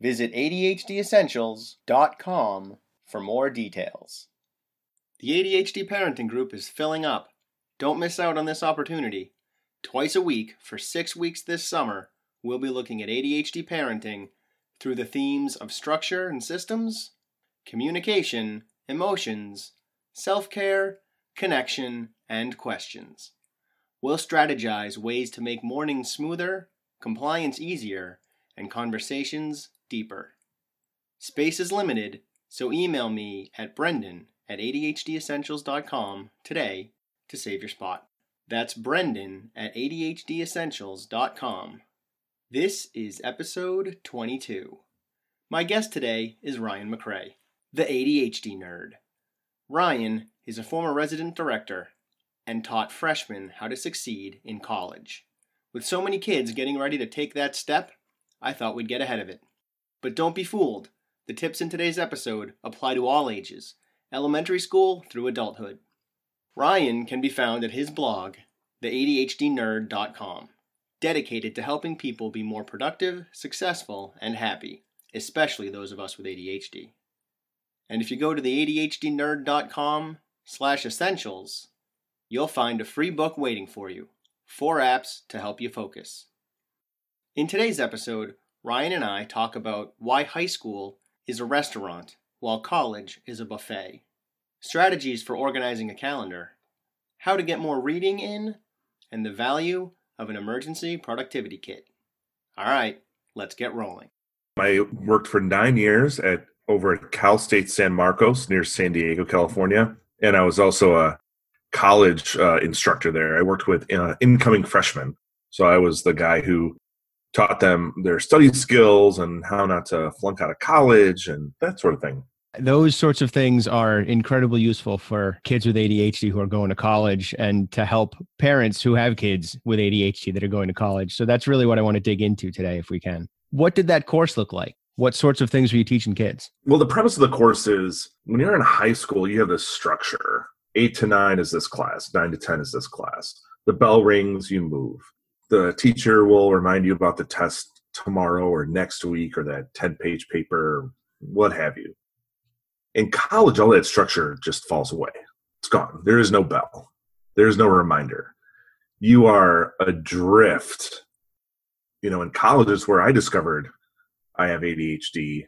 Visit ADHDessentials.com for more details. The ADHD Parenting Group is filling up. Don't miss out on this opportunity. Twice a week for six weeks this summer, we'll be looking at ADHD parenting through the themes of structure and systems, communication, emotions, self care, connection, and questions. We'll strategize ways to make mornings smoother, compliance easier, and conversations deeper. Space is limited, so email me at brendan at ADHDessentials.com today to save your spot. That's brendan at ADHDessentials.com. This is episode 22. My guest today is Ryan McRae, the ADHD nerd. Ryan is a former resident director and taught freshmen how to succeed in college. With so many kids getting ready to take that step, I thought we'd get ahead of it. But don't be fooled. The tips in today's episode apply to all ages, elementary school through adulthood. Ryan can be found at his blog, theadhdnerd.com, dedicated to helping people be more productive, successful, and happy, especially those of us with ADHD. And if you go to theadhdnerd.com slash essentials, you'll find a free book waiting for you, four apps to help you focus. In today's episode, Ryan and I talk about why high school is a restaurant while college is a buffet, strategies for organizing a calendar, how to get more reading in, and the value of an emergency productivity kit. All right, let's get rolling. I worked for nine years at over at Cal State San Marcos near San Diego, California, and I was also a college uh, instructor there. I worked with uh, incoming freshmen, so I was the guy who taught them their study skills and how not to flunk out of college and that sort of thing. Those sorts of things are incredibly useful for kids with ADHD who are going to college and to help parents who have kids with ADHD that are going to college. So that's really what I want to dig into today, if we can. What did that course look like? What sorts of things were you teaching kids? Well, the premise of the course is when you're in high school, you have this structure. Eight to nine is this class, nine to 10 is this class. The bell rings, you move. The teacher will remind you about the test tomorrow or next week or that 10 page paper, what have you. In college, all that structure just falls away. It's gone. There is no bell, there's no reminder. You are adrift. You know, in college is where I discovered I have ADHD,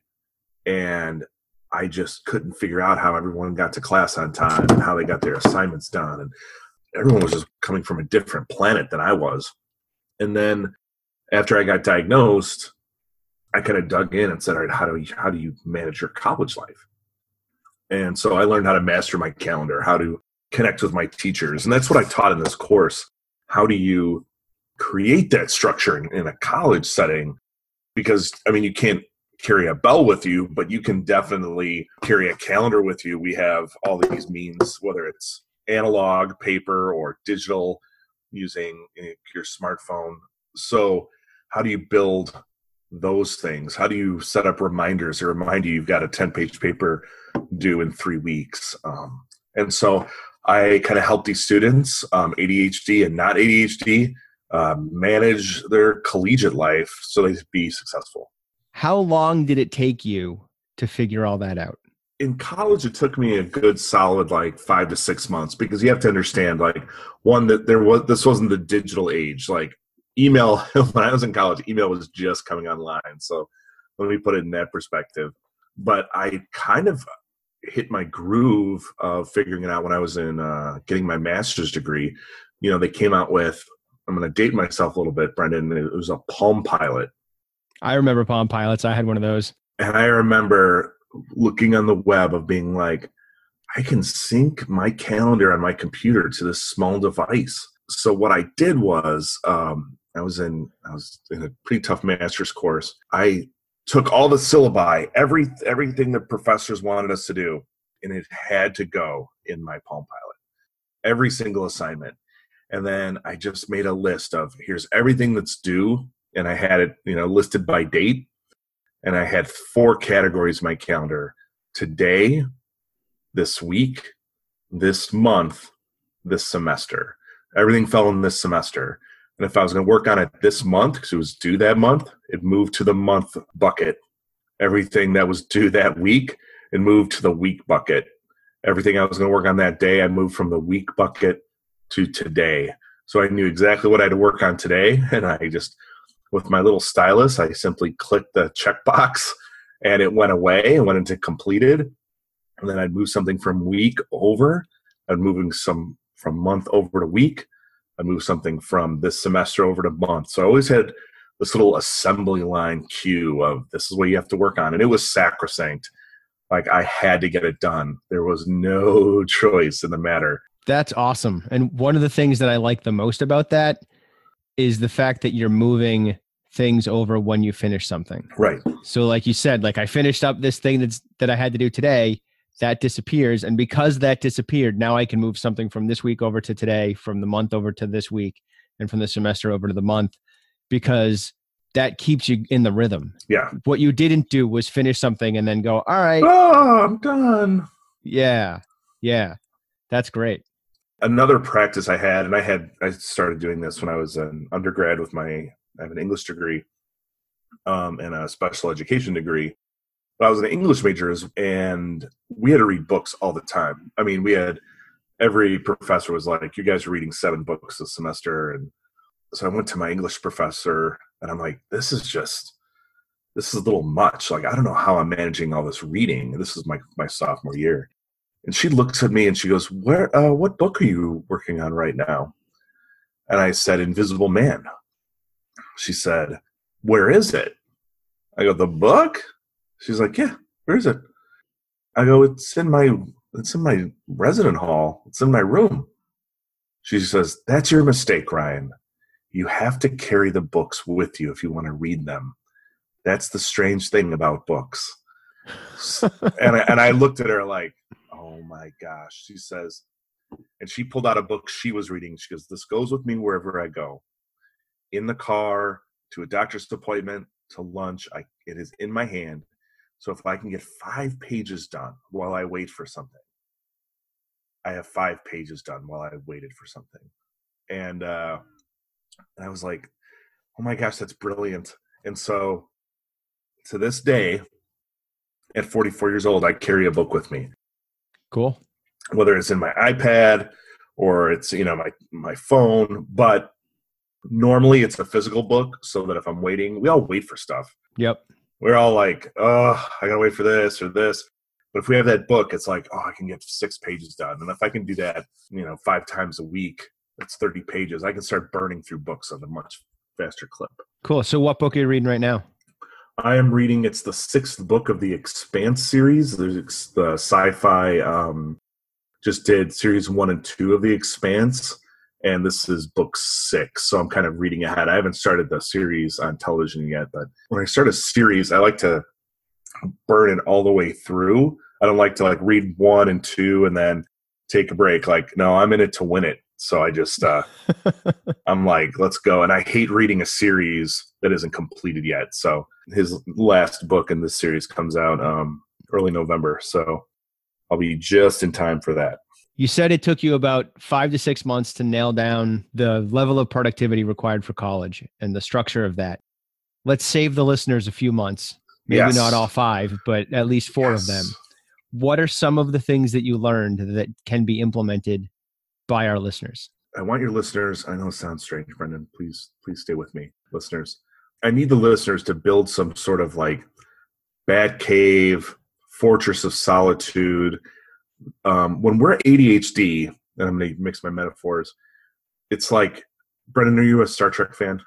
and I just couldn't figure out how everyone got to class on time and how they got their assignments done. And everyone was just coming from a different planet than I was. And then after I got diagnosed, I kind of dug in and said, "All right, how do you, how do you manage your college life?" And so I learned how to master my calendar, how to connect with my teachers, and that's what I taught in this course. How do you create that structure in, in a college setting because I mean you can't carry a bell with you, but you can definitely carry a calendar with you. We have all these means, whether it's analog, paper, or digital, using your smartphone. So, how do you build those things? How do you set up reminders to remind you you've got a 10 page paper due in three weeks? Um, and so, I kind of help these students, um, ADHD and not ADHD, uh, manage their collegiate life so they be successful. How long did it take you to figure all that out? In college, it took me a good solid like five to six months because you have to understand, like, one that there was this wasn't the digital age. Like, email when I was in college, email was just coming online. So let me put it in that perspective. But I kind of hit my groove of figuring it out when I was in uh, getting my master's degree. You know, they came out with I'm going to date myself a little bit, Brendan. It was a Palm Pilot. I remember Palm Pilots. I had one of those. And I remember looking on the web of being like, I can sync my calendar on my computer to this small device. So what I did was, um, I was in I was in a pretty tough master's course. I took all the syllabi, every everything the professors wanted us to do, and it had to go in my Palm Pilot. Every single assignment. And then I just made a list of here's everything that's due, and I had it, you know, listed by date. And I had four categories in my calendar: today, this week, this month, this semester. Everything fell in this semester. And if I was going to work on it this month, because it was due that month, it moved to the month bucket. Everything that was due that week, it moved to the week bucket. Everything I was going to work on that day, I moved from the week bucket to today. So I knew exactly what I had to work on today. And I just, with my little stylus, I simply clicked the checkbox and it went away and went into completed. And then I'd move something from week over. I'd moving some from month over to week I'd move something from this semester over to month. So I always had this little assembly line queue of this is what you have to work on. And it was sacrosanct. Like I had to get it done. There was no choice in the matter. That's awesome. And one of the things that I like the most about that is the fact that you're moving things over when you finish something. Right. So like you said, like I finished up this thing that's that I had to do today that disappears and because that disappeared now i can move something from this week over to today from the month over to this week and from the semester over to the month because that keeps you in the rhythm. Yeah. What you didn't do was finish something and then go all right. Oh i'm done. Yeah. Yeah. That's great another practice i had and i had i started doing this when i was an undergrad with my i have an english degree um, and a special education degree but I was an English major, and we had to read books all the time. I mean, we had every professor was like, "You guys are reading seven books a semester," and so I went to my English professor, and I'm like, "This is just." This is a little much. Like I don't know how I'm managing all this reading. This is my my sophomore year, and she looks at me and she goes, "Where? Uh, what book are you working on right now?" And I said, "Invisible Man." She said, "Where is it?" I go, "The book." She's like, yeah, where is it? I go, it's in my it's in my resident hall. It's in my room. She says, that's your mistake, Ryan. You have to carry the books with you if you want to read them. That's the strange thing about books. and I, and I looked at her like, oh my gosh. She says, and she pulled out a book she was reading. She goes, this goes with me wherever I go, in the car, to a doctor's appointment, to lunch. I, it is in my hand. So if I can get five pages done while I wait for something, I have five pages done while I waited for something. And uh, and I was like, oh my gosh, that's brilliant. And so to this day, at 44 years old, I carry a book with me. Cool. Whether it's in my iPad or it's, you know, my my phone, but normally it's a physical book so that if I'm waiting, we all wait for stuff. Yep we're all like, oh, I gotta wait for this or this. But if we have that book, it's like, oh, I can get six pages done. And if I can do that, you know, five times a week, that's 30 pages. I can start burning through books at a much faster clip. Cool. So what book are you reading right now? I am reading, it's the sixth book of the Expanse series. There's the sci fi, um, just did series one and two of the Expanse and this is book six so i'm kind of reading ahead. I haven't started the series on television yet but when i start a series i like to burn it all the way through. I don't like to like read one and two and then take a break. Like no i'm in it to win it. So i just uh i'm like let's go. And i hate reading a series that isn't completed yet so his last book in this series comes out um early november so i'll be just in time for that you said it took you about five to six months to nail down the level of productivity required for college and the structure of that. Let's save the listeners a few months, maybe yes. not all five, but at least four yes. of them. What are some of the things that you learned that can be implemented by our listeners? I want your listeners, I know it sounds strange, Brendan. Please, please stay with me, listeners. I need the listeners to build some sort of like bat cave, fortress of solitude um, when we're ADHD, and I'm going to mix my metaphors, it's like, Brendan, are you a Star Trek fan?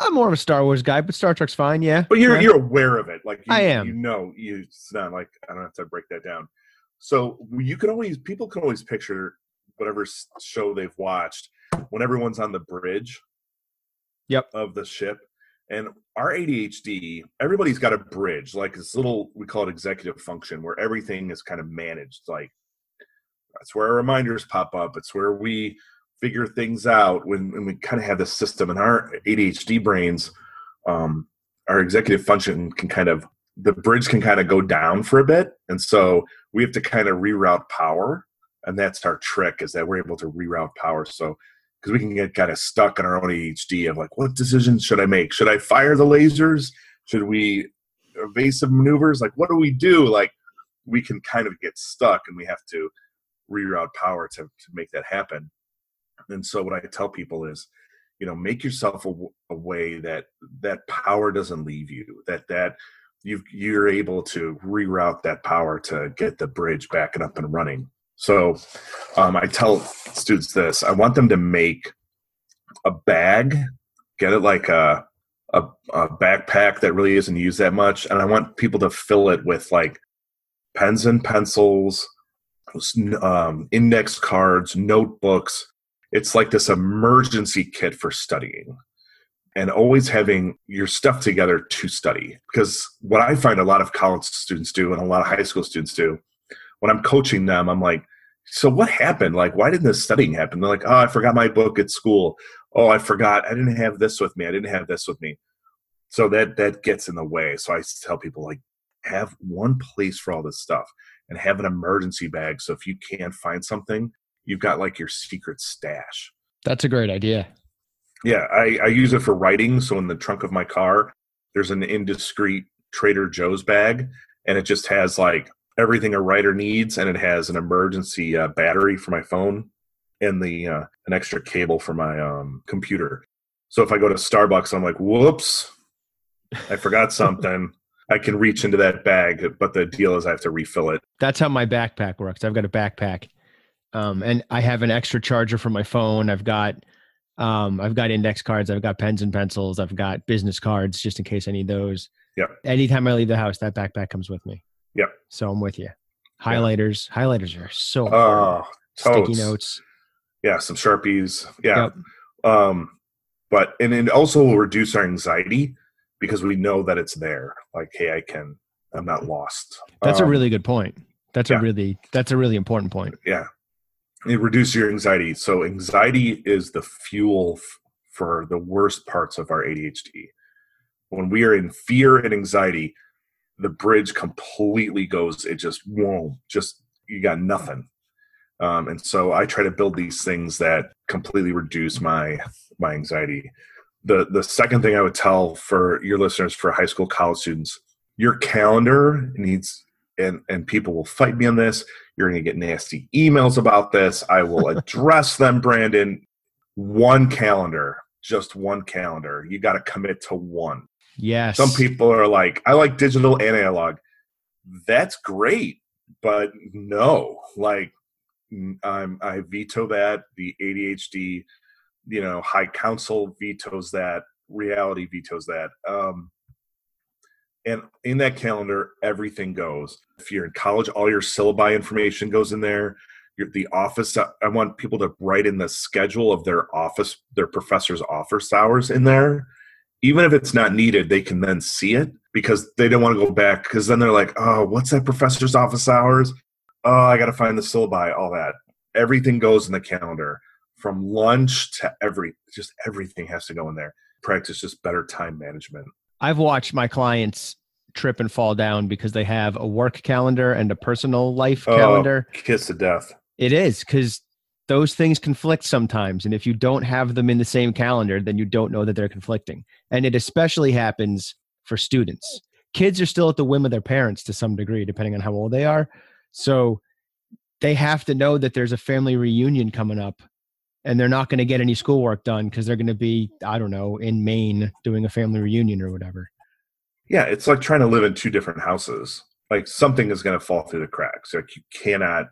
I'm more of a Star Wars guy, but Star Trek's fine, yeah. But you're yeah. you're aware of it, like you, I am. You know, you it's not like I don't have to break that down. So you can always people can always picture whatever show they've watched when everyone's on the bridge. Yep. Of the ship, And our ADHD, everybody's got a bridge, like this little, we call it executive function, where everything is kind of managed. Like that's where our reminders pop up. It's where we figure things out when, when we kind of have this system in our ADHD brains. Um, our executive function can kind of the bridge can kind of go down for a bit and so we have to kind of reroute power and that's our trick is that we're able to reroute power so because we can get kind of stuck in our own ADHD of like what decisions should I make? Should I fire the lasers? Should we evasive maneuvers? Like what do we do? Like we can kind of get stuck and we have to reroute power to, to make that happen. And so what I tell people is you know make yourself a, a way that that power doesn't leave you that that you you're able to reroute that power to get the bridge back and up and running so um, i tell students this i want them to make a bag get it like a, a, a backpack that really isn't used that much and i want people to fill it with like pens and pencils um, index cards notebooks it's like this emergency kit for studying and always having your stuff together to study. Because what I find a lot of college students do and a lot of high school students do, when I'm coaching them, I'm like, so what happened? Like, why didn't this studying happen? They're like, oh, I forgot my book at school. Oh, I forgot. I didn't have this with me. I didn't have this with me. So that that gets in the way. So I tell people like, have one place for all this stuff and have an emergency bag. So if you can't find something, you've got like your secret stash. That's a great idea. Yeah, I, I use it for writing. So in the trunk of my car, there's an indiscreet Trader Joe's bag, and it just has like everything a writer needs, and it has an emergency uh, battery for my phone and the uh, an extra cable for my um, computer. So if I go to Starbucks, I'm like, whoops, I forgot something. I can reach into that bag, but the deal is I have to refill it. That's how my backpack works. I've got a backpack um, and I have an extra charger for my phone. I've got um, I've got index cards. I've got pens and pencils. I've got business cards just in case I need those. Yeah. Anytime I leave the house, that backpack comes with me. Yeah. So I'm with you. Highlighters. Yeah. Highlighters are so oh, sticky notes. Yeah, some sharpies. Yeah. Yep. Um, but and it also will reduce our anxiety because we know that it's there. Like, hey, I can. I'm not lost. That's um, a really good point. That's yeah. a really that's a really important point. Yeah it reduces your anxiety. So anxiety is the fuel f- for the worst parts of our ADHD. When we are in fear and anxiety, the bridge completely goes. It just won't. Just you got nothing. Um, and so I try to build these things that completely reduce my my anxiety. The the second thing I would tell for your listeners, for high school, college students, your calendar needs and and people will fight me on this you're going to get nasty emails about this. I will address them, Brandon. One calendar, just one calendar. You got to commit to one. Yes. Some people are like, I like digital and analog. That's great, but no, like, I'm, I veto that. The ADHD, you know, high council vetoes that. Reality vetoes that. Um, and in that calendar everything goes if you're in college all your syllabi information goes in there your, the office i want people to write in the schedule of their office their professor's office hours in there even if it's not needed they can then see it because they don't want to go back because then they're like oh what's that professor's office hours oh i gotta find the syllabi all that everything goes in the calendar from lunch to every just everything has to go in there practice just better time management I've watched my clients trip and fall down because they have a work calendar and a personal life oh, calendar. Kiss to death. It is because those things conflict sometimes. And if you don't have them in the same calendar, then you don't know that they're conflicting. And it especially happens for students. Kids are still at the whim of their parents to some degree, depending on how old they are. So they have to know that there's a family reunion coming up and they're not going to get any schoolwork done because they're going to be i don't know in maine doing a family reunion or whatever yeah it's like trying to live in two different houses like something is going to fall through the cracks like you cannot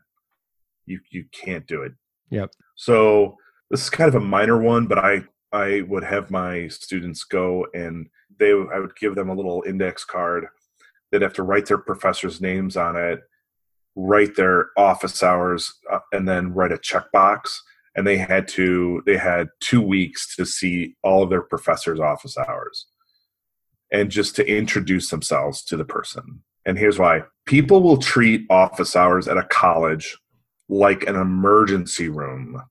you you can't do it yep. So this is kind of a minor one but i i would have my students go and they i would give them a little index card. They'd have to write their professors names on it write their office hours uh, and then write a checkbox. And they had to they had two weeks to see all of their professors office hours and just to introduce themselves to the person. And here's why. People will treat office hours at a college like an emergency room.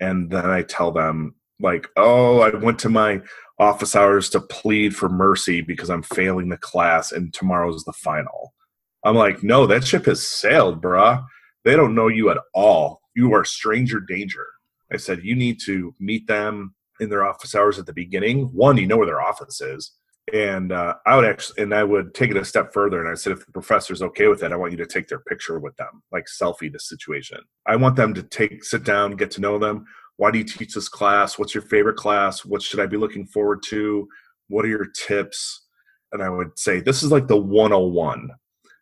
And then I tell them, like, oh, I went to my office hours to plead for mercy because I'm failing the class and tomorrow's the final. I'm like, no, that ship has sailed, bruh. They don't know you at all. You are stranger danger. I said, you need to meet them in their office hours at the beginning. One, you know where their office is and uh, I would actually, and I would take it a step further, and I said, if the professor's okay with it, I want you to take their picture with them, like selfie the situation. I want them to take, sit down, get to know them. Why do you teach this class? What's your favorite class? What should I be looking forward to? What are your tips? And I would say, this is like the 101.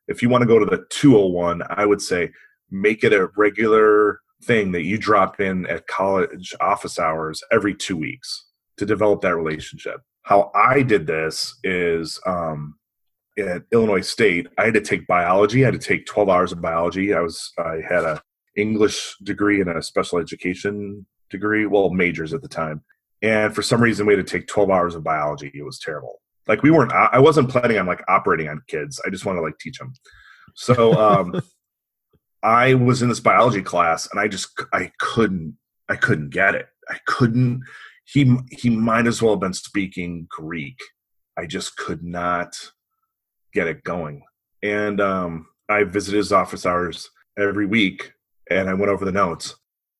If you want to go to the 201, I would say, make it a regular thing that you drop in at college office hours every two weeks to develop that relationship how I did this is um, at Illinois State. I had to take biology. I had to take 12 hours of biology. I was I had a English degree and a special education degree, well, majors at the time. And for some reason, we had to take 12 hours of biology. It was terrible. Like we weren't. I wasn't planning on like operating on kids. I just want to like teach them. So um, I was in this biology class, and I just I couldn't I couldn't get it. I couldn't he he might as well have been speaking Greek. I just could not get it going. And um, I visited his office hours every week, and I went over the notes,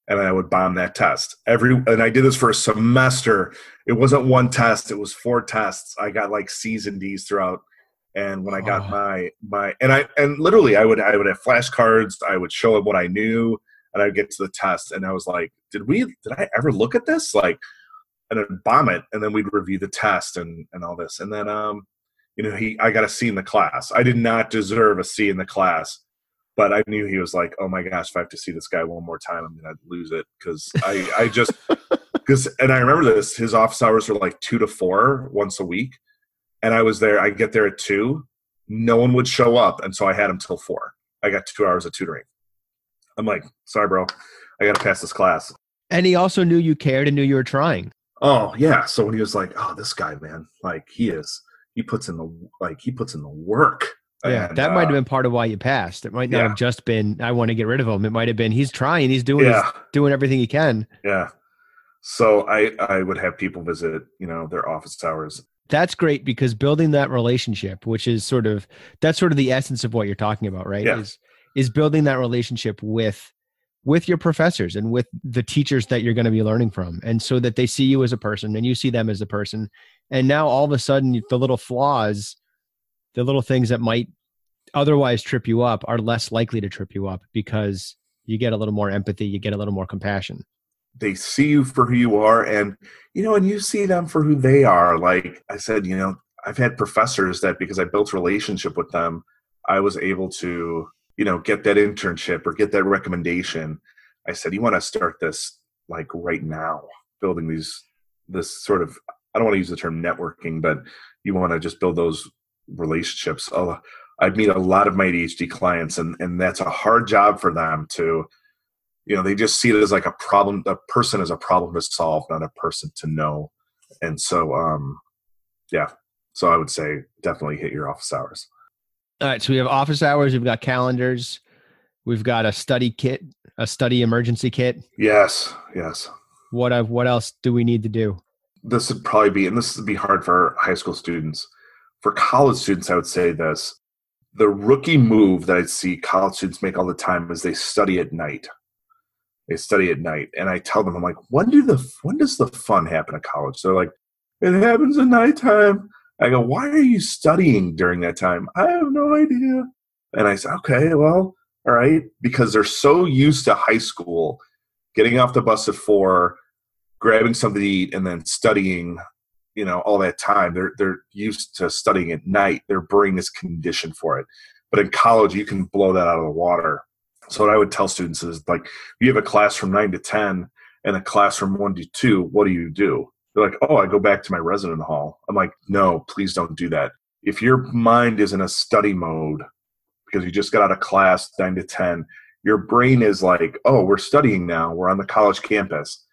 and I would bomb that test every. And I did this for a semester. It wasn't one test; it was four tests. I got like C's and D's throughout. And when I got oh. my my and I and literally I would I would have flashcards. I would show him what I knew, and I'd get to the test, and I was like, "Did we? Did I ever look at this? Like, and then bomb it and then we'd review the test and and all this. And then um you know he i got a c in the class. I did not deserve a c in the class but i knew he was like oh my gosh if i have to see this guy one more time i'm gonna lose it. Because i i just because and i remember this his office hours were like two to four once a week and i was there i get there at two no one would show up and so i had him till four. I got two hours of tutoring. I'm like sorry bro i gotta pass this class. And he also knew you cared and knew you were trying Oh yeah. So when he was like, "Oh, this guy, man, like he is, he puts in the like he puts in the work." Yeah, and, that might have uh, been part of why you passed. It might not yeah. have just been I want to get rid of him. It might have been he's trying, he's doing yeah. his, doing everything he can. Yeah. So I I would have people visit, you know, their office hours. That's great because building that relationship, which is sort of that's sort of the essence of what you're talking about, right? Yeah. Is is building that relationship with with your professors and with the teachers that you're going to be learning from and so that they see you as a person and you see them as a person. And now all of a sudden the little flaws the little things that might otherwise trip you up are less likely to trip you up because you get a little more empathy you get a little more compassion. They see you for who you are and you know and you see them for who they are. Like i said you know i've had professors that because i built relationship with them i was able to you know get that internship or get that recommendation i said you want to start this like right now building these this sort of i don't want to use the term networking but you want to just build those relationships. I meet a lot of my adhd clients and and that's a hard job for them to you know they just see it as like a problem a person is a problem to solve not a person to know. And so um yeah so i would say definitely hit your office hours all right, so we have office hours, we've got calendars, we've got a study kit, a study emergency kit. Yes, yes. What I've, what else do we need to do? This would probably be, and this would be hard for high school students. For college students, I would say this: the rookie move that I see college students make all the time is they study at night. They study at night, and I tell them, I'm like, when do the when does the fun happen at college? They're like, it happens at nighttime. I go, why are you studying during that time? I have no idea. And I said, okay, well, all right, because they're so used to high school, getting off the bus at four, grabbing something to eat, and then studying, you know, all that time. They're they're used to studying at night. Their brain is conditioned for it. But in college, you can blow that out of the water. So what I would tell students is like, you have a class from nine to ten and a class from one to two. What do you do? They're like, oh, I go back to my resident hall. I'm like, no, please don't do that. If your mind is in a study mode because you just got out of class nine to 10, your brain is like, oh, we're studying now. We're on the college campus.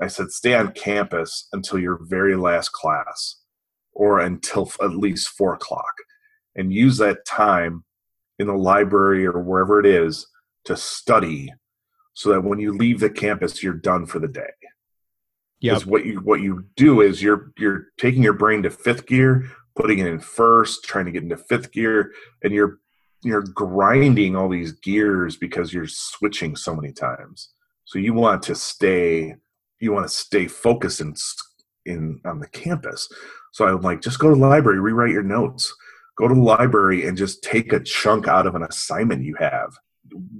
I said, stay on campus until your very last class. or until f- at least four o'clock and use that time in the library or wherever it is to study so that when you leave the campus you're done for the day Yep. because what you what you do is you're you're taking your brain to fifth gear putting it in first trying to get into fifth gear and you're you're grinding all these gears because you're switching so many times. So you want to stay you want to stay focused in in on the campus. So i'm like just go to the library rewrite your notes. Go to the library and just take a chunk out of an assignment you have.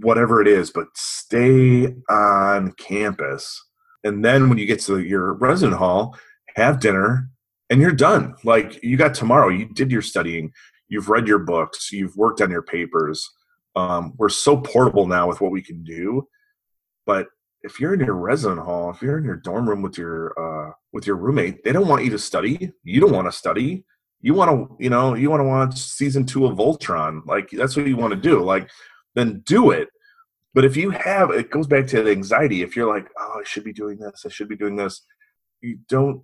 Whatever it is but stay on campus and then when you get to your resident hall have dinner and you're done. Like you got tomorrow you did your studying you've read your books you've worked on your papers. Um, we're so portable now with what we can do. But if you're in your resident hall if you're in your dorm room with your uh, with your roommate they don't want you to study. You don't want to study. You want to you know you want to watch season two of voltron. Like that's what you want to do. Like then do it but if you have it goes back to the anxiety. If you're like oh i should be doing this i should be doing this you don't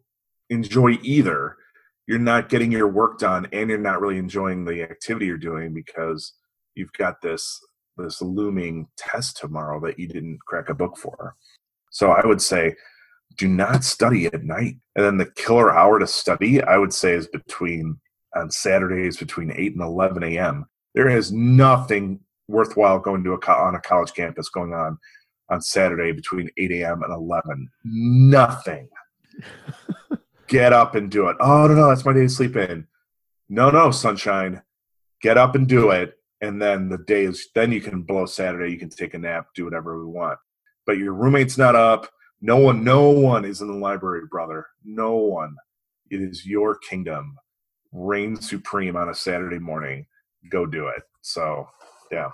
enjoy either. You're not getting your work done and you're not really enjoying the activity you're doing because you've got this this looming test tomorrow that you didn't crack a book for. So i would say do not study at night. And then the killer hour to study i would say is between on saturdays between 8 and 11 a.m there is nothing worthwhile going to a co- on a college campus going on on saturday between 8 a.m and 11 nothing get up and do it. Oh no, no, that's my day to sleep in. No, no, sunshine. Get up and do it. And then the day is then you can blow Saturday, you can take a nap, do whatever we want. But your roommate's not up. No one, no one is in the library, brother. No one. It is your kingdom. Reign supreme on a Saturday morning. Go do it. So yeah.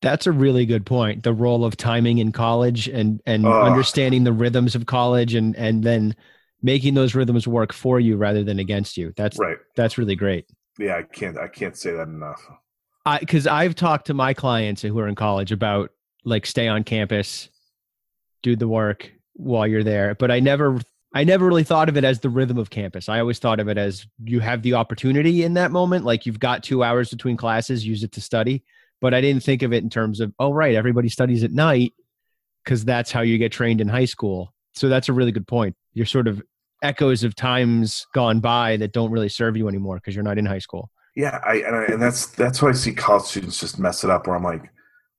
That's a really good point. The role of timing in college and and Ugh. understanding the rhythms of college and and then making those rhythms work for you rather than against you. That's Right. that's really great. Yeah, I can't I can't say that enough. I because I've talked to my clients who are in college about like stay on campus, do the work while you're there. But I never I never really thought of it as the rhythm of campus. I always thought of it as you have the opportunity in that moment, like you've got two hours between classes, use it to study. But I didn't think of it in terms of, oh right, everybody studies at night because that's how you get trained in high school. So that's a really good point. You're sort of echoes of times gone by that don't really serve you anymore because you're not in high school. Yeah, I and, I and that's that's why I see college students just mess it up. Where I'm like,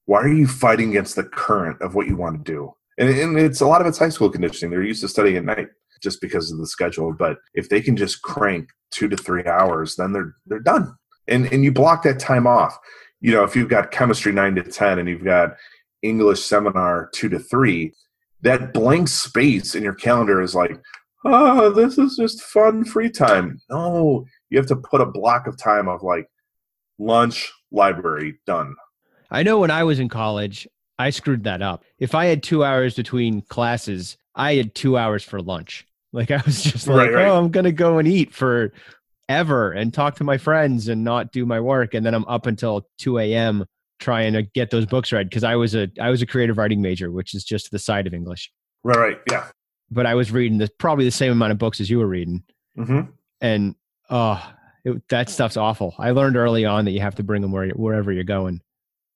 why are you fighting against the current of what you want to do? And, and it's a lot of it's high school conditioning. They're used to studying at night just because of the schedule. But if they can just crank two to three hours, then they're they're done. And and you block that time off. You know, if you've got chemistry nine to ten and you've got English seminar two to three, that blank space in your calendar is like, oh, this is just fun free time. No, you have to put a block of time of like lunch, library, done. I know when I was in college, I screwed that up. If I had two hours between classes, I had two hours for lunch. Like I was just like, Right, right. oh, I'm gonna go and eat for ever and talk to my friends and not do my work, and then I'm up until 2 a.m. trying to get those books read because I was a I was a creative writing major, which is just the side of English. Right, right, yeah. But I was reading the probably the same amount of books as you were reading, hmm and oh, it, that stuff's awful. I learned early on that you have to bring them where, wherever you're going,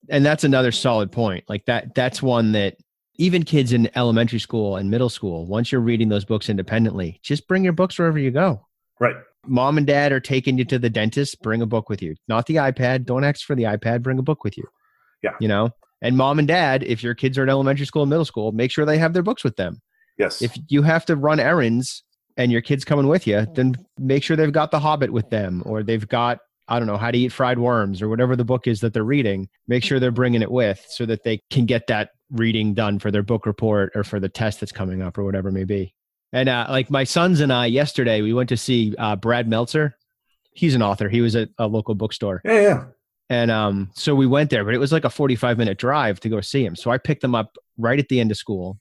and that's another solid point. Like that, that's one that even kids in elementary school and middle school, once you're reading those books independently, just bring your books wherever you go. Right. Mom and dad are taking you to the dentist. Bring a book with you, not the iPad. Don't ask for the iPad. Bring a book with you. Yeah. you know. And mom and dad, if your kids are in elementary school and middle school, make sure they have their books with them Yes. if you have to run errands and your kid's coming with you, then mm-hmm. make sure they've got The Hobbit with them or they've got, I don't know, how to eat fried worms or whatever the book is that they're reading. Make sure they're bringing it with so that they can get that reading done for their book report or for the test that's coming up or whatever it may be. And uh, like my sons and I yesterday, we went to see uh, Brad Meltzer. He's an author. He was at a local bookstore. yeah, yeah. And um, so we went there, but it was like a 45 minute drive to go see him. So I picked them up right at the end of school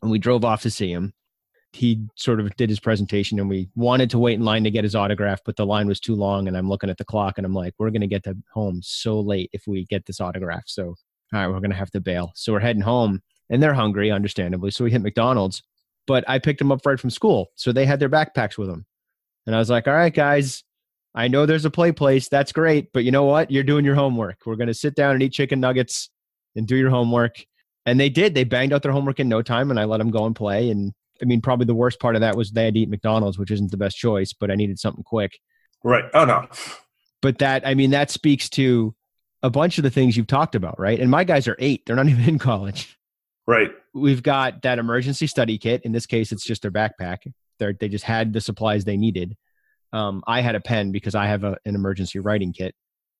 and we drove off to see him. He sort of did his presentation and we wanted to wait in line to get his autograph, but the line was too long. And I'm looking at the clock and I'm like, we're going to get to home so late if we get this autograph. So, all right, we're going to have to bail. So we're heading home and they're hungry, understandably. So we hit McDonald's, but I picked them up right from school. So they had their backpacks with them. And I was like, all right, guys, I know there's a play place. That's great. But you know what? You're doing your homework. We're going to sit down and eat chicken nuggets and do your homework. And they did. They banged out their homework in no time and I let them go and play. And I mean, probably the worst part of that was they had to eat McDonald's, which isn't the best choice, but I needed something quick. Right. Oh, no. But that, I mean, that speaks to a bunch of the things you've talked about, right? And my guys are eight, they're not even in college. Right. We've got that emergency study kit. In this case, it's just their backpack. They're, they just had the supplies they needed. Um, I had a pen because I have a, an emergency writing kit.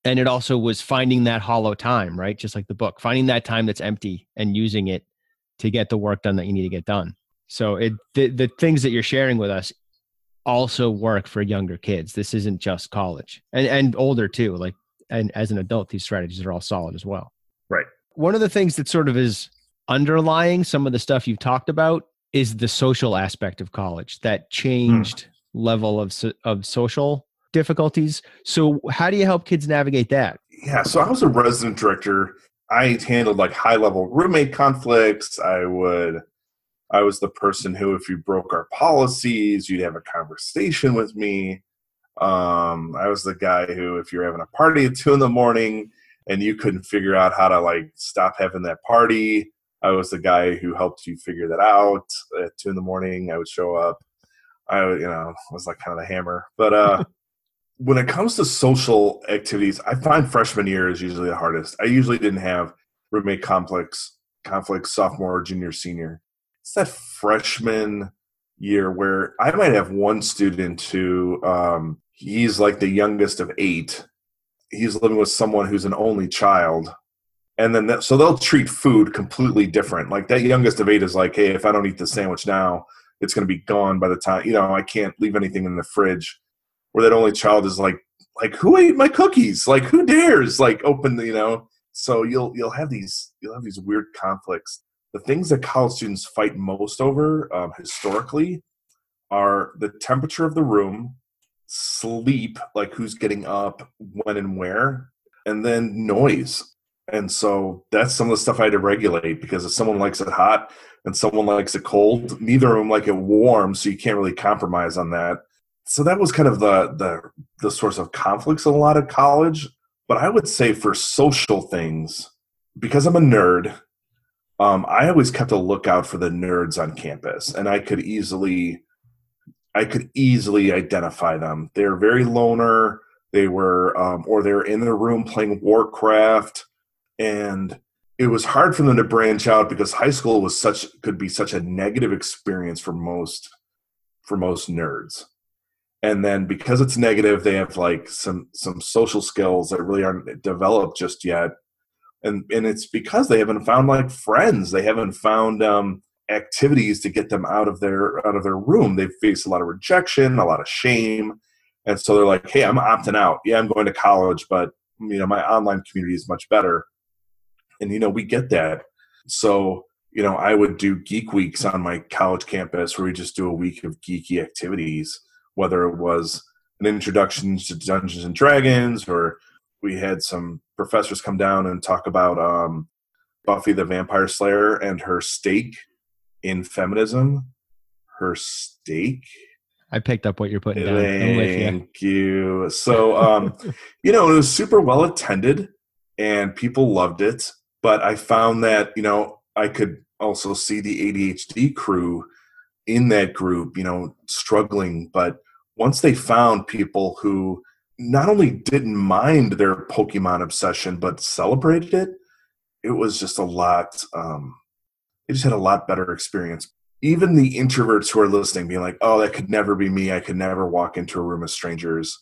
And it also was finding that hollow time, right? Just like the book, finding that time that's empty and using it to get the work done that you need to get done. So it the, the things that you're sharing with us also work for younger kids. This isn't just college and, and older too. Like and as an adult, these strategies are all solid as well. Right. One of the things that sort of is underlying some of the stuff you've talked about is the social aspect of college, that changed mm. level of of social difficulties. So, how do you help kids navigate that? Yeah, so I was a resident director. I handled like high level roommate conflicts. I would I was the person who, if you broke our policies, you'd have a conversation with me. Um, I was the guy who, if you're having a party at two in the morning and you couldn't figure out how to like stop having that party, I was the guy who helped you figure that out. At two in the morning, I would show up. I, you know, was like kind of the hammer. But uh, when it comes to social activities, I find freshman year is usually the hardest. I usually didn't have roommate conflicts, conflicts sophomore, junior, senior. It's that freshman year where I might have one student who um, he's like the youngest of eight. He's living with someone who's an only child and then that, so they'll treat food completely different. Like that youngest of eight is like, hey, if I don't eat the sandwich now, it's going to be gone by the time you know I can't leave anything in the fridge. Where that only child is like, like who ate my cookies? Like who dares like open the you know? So you'll you'll have these you'll have these weird conflicts. The things that college students fight most over um, historically are the temperature of the room, sleep, like who's getting up, when and where, and then noise and so that's some of the stuff I had to regulate because if someone likes it hot and someone likes it cold, neither of them like it warm, so you can't really compromise on that. So that was kind of the the the source of conflicts in a lot of college. But I would say for social things, because I'm a nerd, um, I always kept a lookout for the nerds on campus, and I could easily, I could easily identify them. They're very loner. They were, um, or they're in their room playing Warcraft and it was hard for them to branch out because high school was such could be such a negative experience for most for most nerds. And then because it's negative they have like some some social skills that really aren't developed just yet. And and it's because they haven't found like friends. They haven't found um activities to get them out of their out of their room. They've faced a lot of rejection a lot of shame. And so they're like hey i'm opting out. Yeah i'm going to college but you know my online community is much better and you know we get that. So you know i would do geek weeks on my college campus where we just do a week of geeky activities whether it was an introduction to dungeons and dragons or we had some professors come down and talk about um, buffy the vampire slayer and her stake in feminism. Her stake? I picked up what you're putting down. Thank you. So, um, you know, it was super well attended, and people loved it but I found that you know I could also see the ADHD crew in that group, you know, struggling. But once they found people who not only didn't mind their Pokemon obsession but celebrated it, it was just a lot. Um, it just had a lot better experience. Even the introverts who are listening, being like, "Oh, that could never be me. I could never walk into a room of strangers."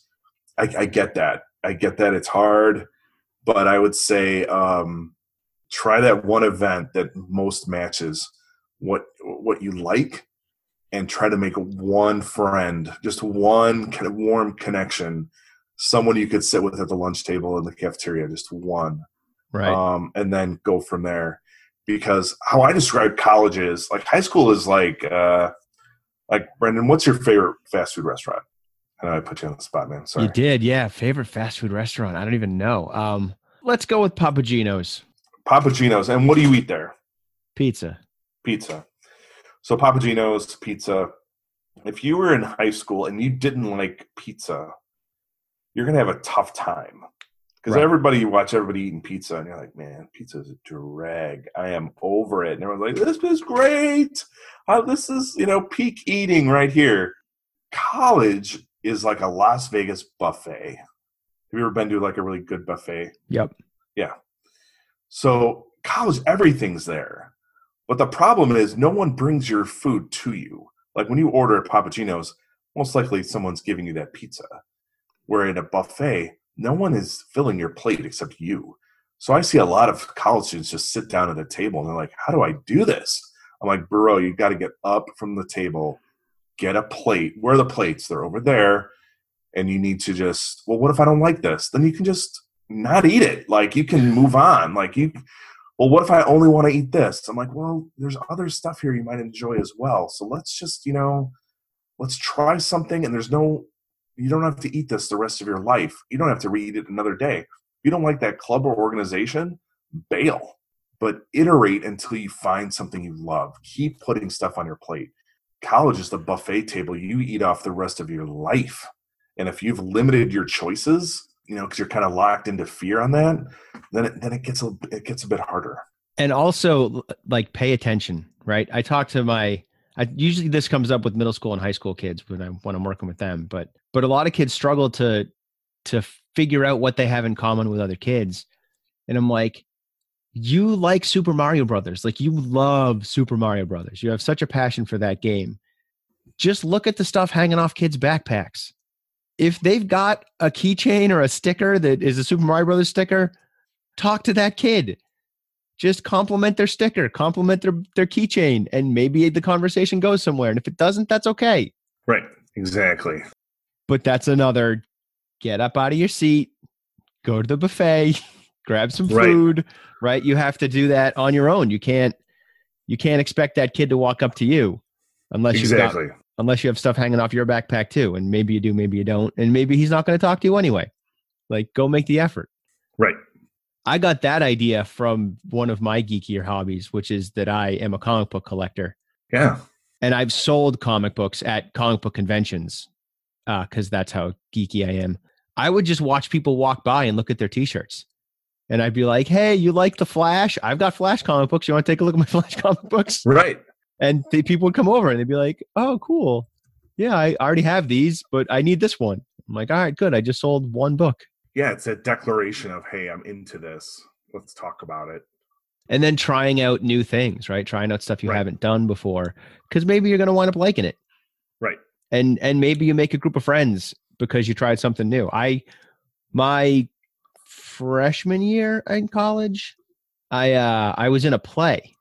I, I get that. I get that. It's hard, but I would say um, try that one event that most matches what what you like and try to make one friend just one kind of warm connection. Someone you could sit with at the lunch table in the cafeteria just one. Right. Um, and then go from there. Because how i describe college is like high school is like uh like brendan what's your favorite fast food restaurant? I know i put you on the spot man. Sorry. you did yeah. Favorite fast food restaurant? I don't even know. Um let's go with Papa Gino's. Papa Gino's. And what do you eat there? Pizza. Pizza. So Papa Gino's, pizza. if you were in high school and you didn't like pizza, you're gonna have a tough time because Right. everybody you watch everybody eating pizza and you're like, man, pizza is a drag. I am over it. And everyone's like, this is great. Uh, this is you know peak eating right here. College is like a Las Vegas buffet. Have you ever been to like a really good buffet? Yep. So college, everything's there. But the problem is no one brings your food to you. Like when you order at Papa Gino's, most likely someone's giving you that pizza. Where at a buffet, no one is filling your plate except you. So I see a lot of college students just sit down at a table and they're like, How do I do this? I'm like, Bro, you got to get up from the table, get a plate. Where are the plates? They're over there. And you need to just, well, what if I don't like this? Then you can just not eat it. Like you can move on. Like you, well, what if I only want to eat this? I'm like, well, there's other stuff here you might enjoy as well. So let's just, you know, let's try something. And there's no, you don't have to eat this the rest of your life. You don't have to read it another day. If you don't like that club or organization, bail. But iterate until you find something you love. Keep putting stuff on your plate. College is the buffet table you eat off the rest of your life. And if you've limited your choices, you know, because you're kind of locked into fear on that, then it, then it gets a it gets a bit harder. and also like pay attention right? I talk to my I, usually this comes up with middle school and high school kids when I'm when i'm working with them but but a lot of kids struggle to to figure out what they have in common with other kids. And i'm like you like super mario brothers. Like you love super mario brothers. You have such a passion for that game. Just look at the stuff hanging off kids backpacks if they've got a keychain or a sticker that is a super mario brothers sticker talk to that kid just compliment their sticker, compliment their their keychain, and maybe the conversation goes somewhere. And if it doesn't, that's okay. Right. Exactly. But that's another get up out of your seat, go to the buffet, grab some food, right? You have to do that on your own. You can't you can't expect that kid to walk up to you unless you've got Exactly. Unless you have stuff hanging off your backpack too. And maybe you do, maybe you don't. And maybe he's not going to talk to you anyway. Like go make the effort. Right. I got that idea from one of my geekier hobbies, which is that I am a comic book collector. Yeah. And I've sold comic books at comic book conventions uh, because that's how geeky I am. I would just watch people walk by and look at their t shirts. And I'd be like, hey, you like the Flash? I've got Flash comic books. You want to take a look at my Flash comic books? Right. And the people would come over and they'd be like, oh, cool. Yeah, I already have these, but I need this one. I'm like, all right, good. I just sold one book. Yeah. It's a declaration of, hey, I'm into this. Let's talk about it. and then trying out new things, right? Trying out stuff you Right. haven't done before, because maybe you're going to wind up liking it, Right. and and maybe you make a group of friends because you tried something new. I my freshman year in college, I uh I was in a play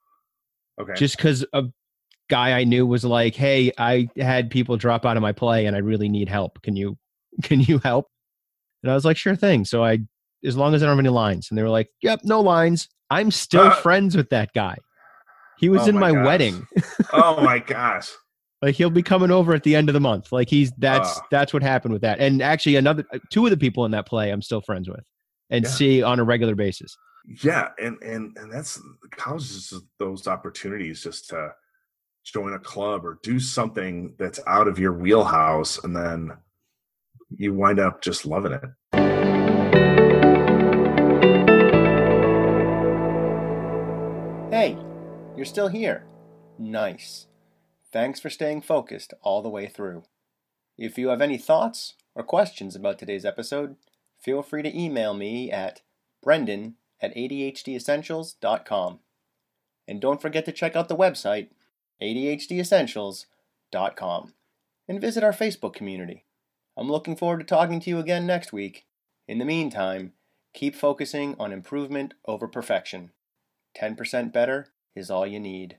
Okay. just because a guy I knew was like, "Hey, I had people drop out of my play, and I really need help. Can you can you help?" And I was like, "Sure thing." So I, as long as I don't have any lines, and they were like, "Yep, no lines." I'm still Uh, friends with that guy. He was Oh in my my wedding. oh my gosh. Like he'll be coming over at the end of the month. Like he's that's Ah. that's what happened with that. And actually, another two of the people in that play I'm still friends with, and Yeah. see on a regular basis. Yeah, and and and that's college is those opportunities just to join a club or do something that's out of your wheelhouse, and then you wind up just loving it. Hey, you're still here. Nice. Thanks for staying focused all the way through. If you have any thoughts or questions about today's episode, feel free to email me at brendan at adhdessentials.com. And don't forget to check out the website, adhdessentials.com, and visit our Facebook community. I'm looking forward to talking to you again next week. In the meantime, keep focusing on improvement over perfection. 10% better is all you need.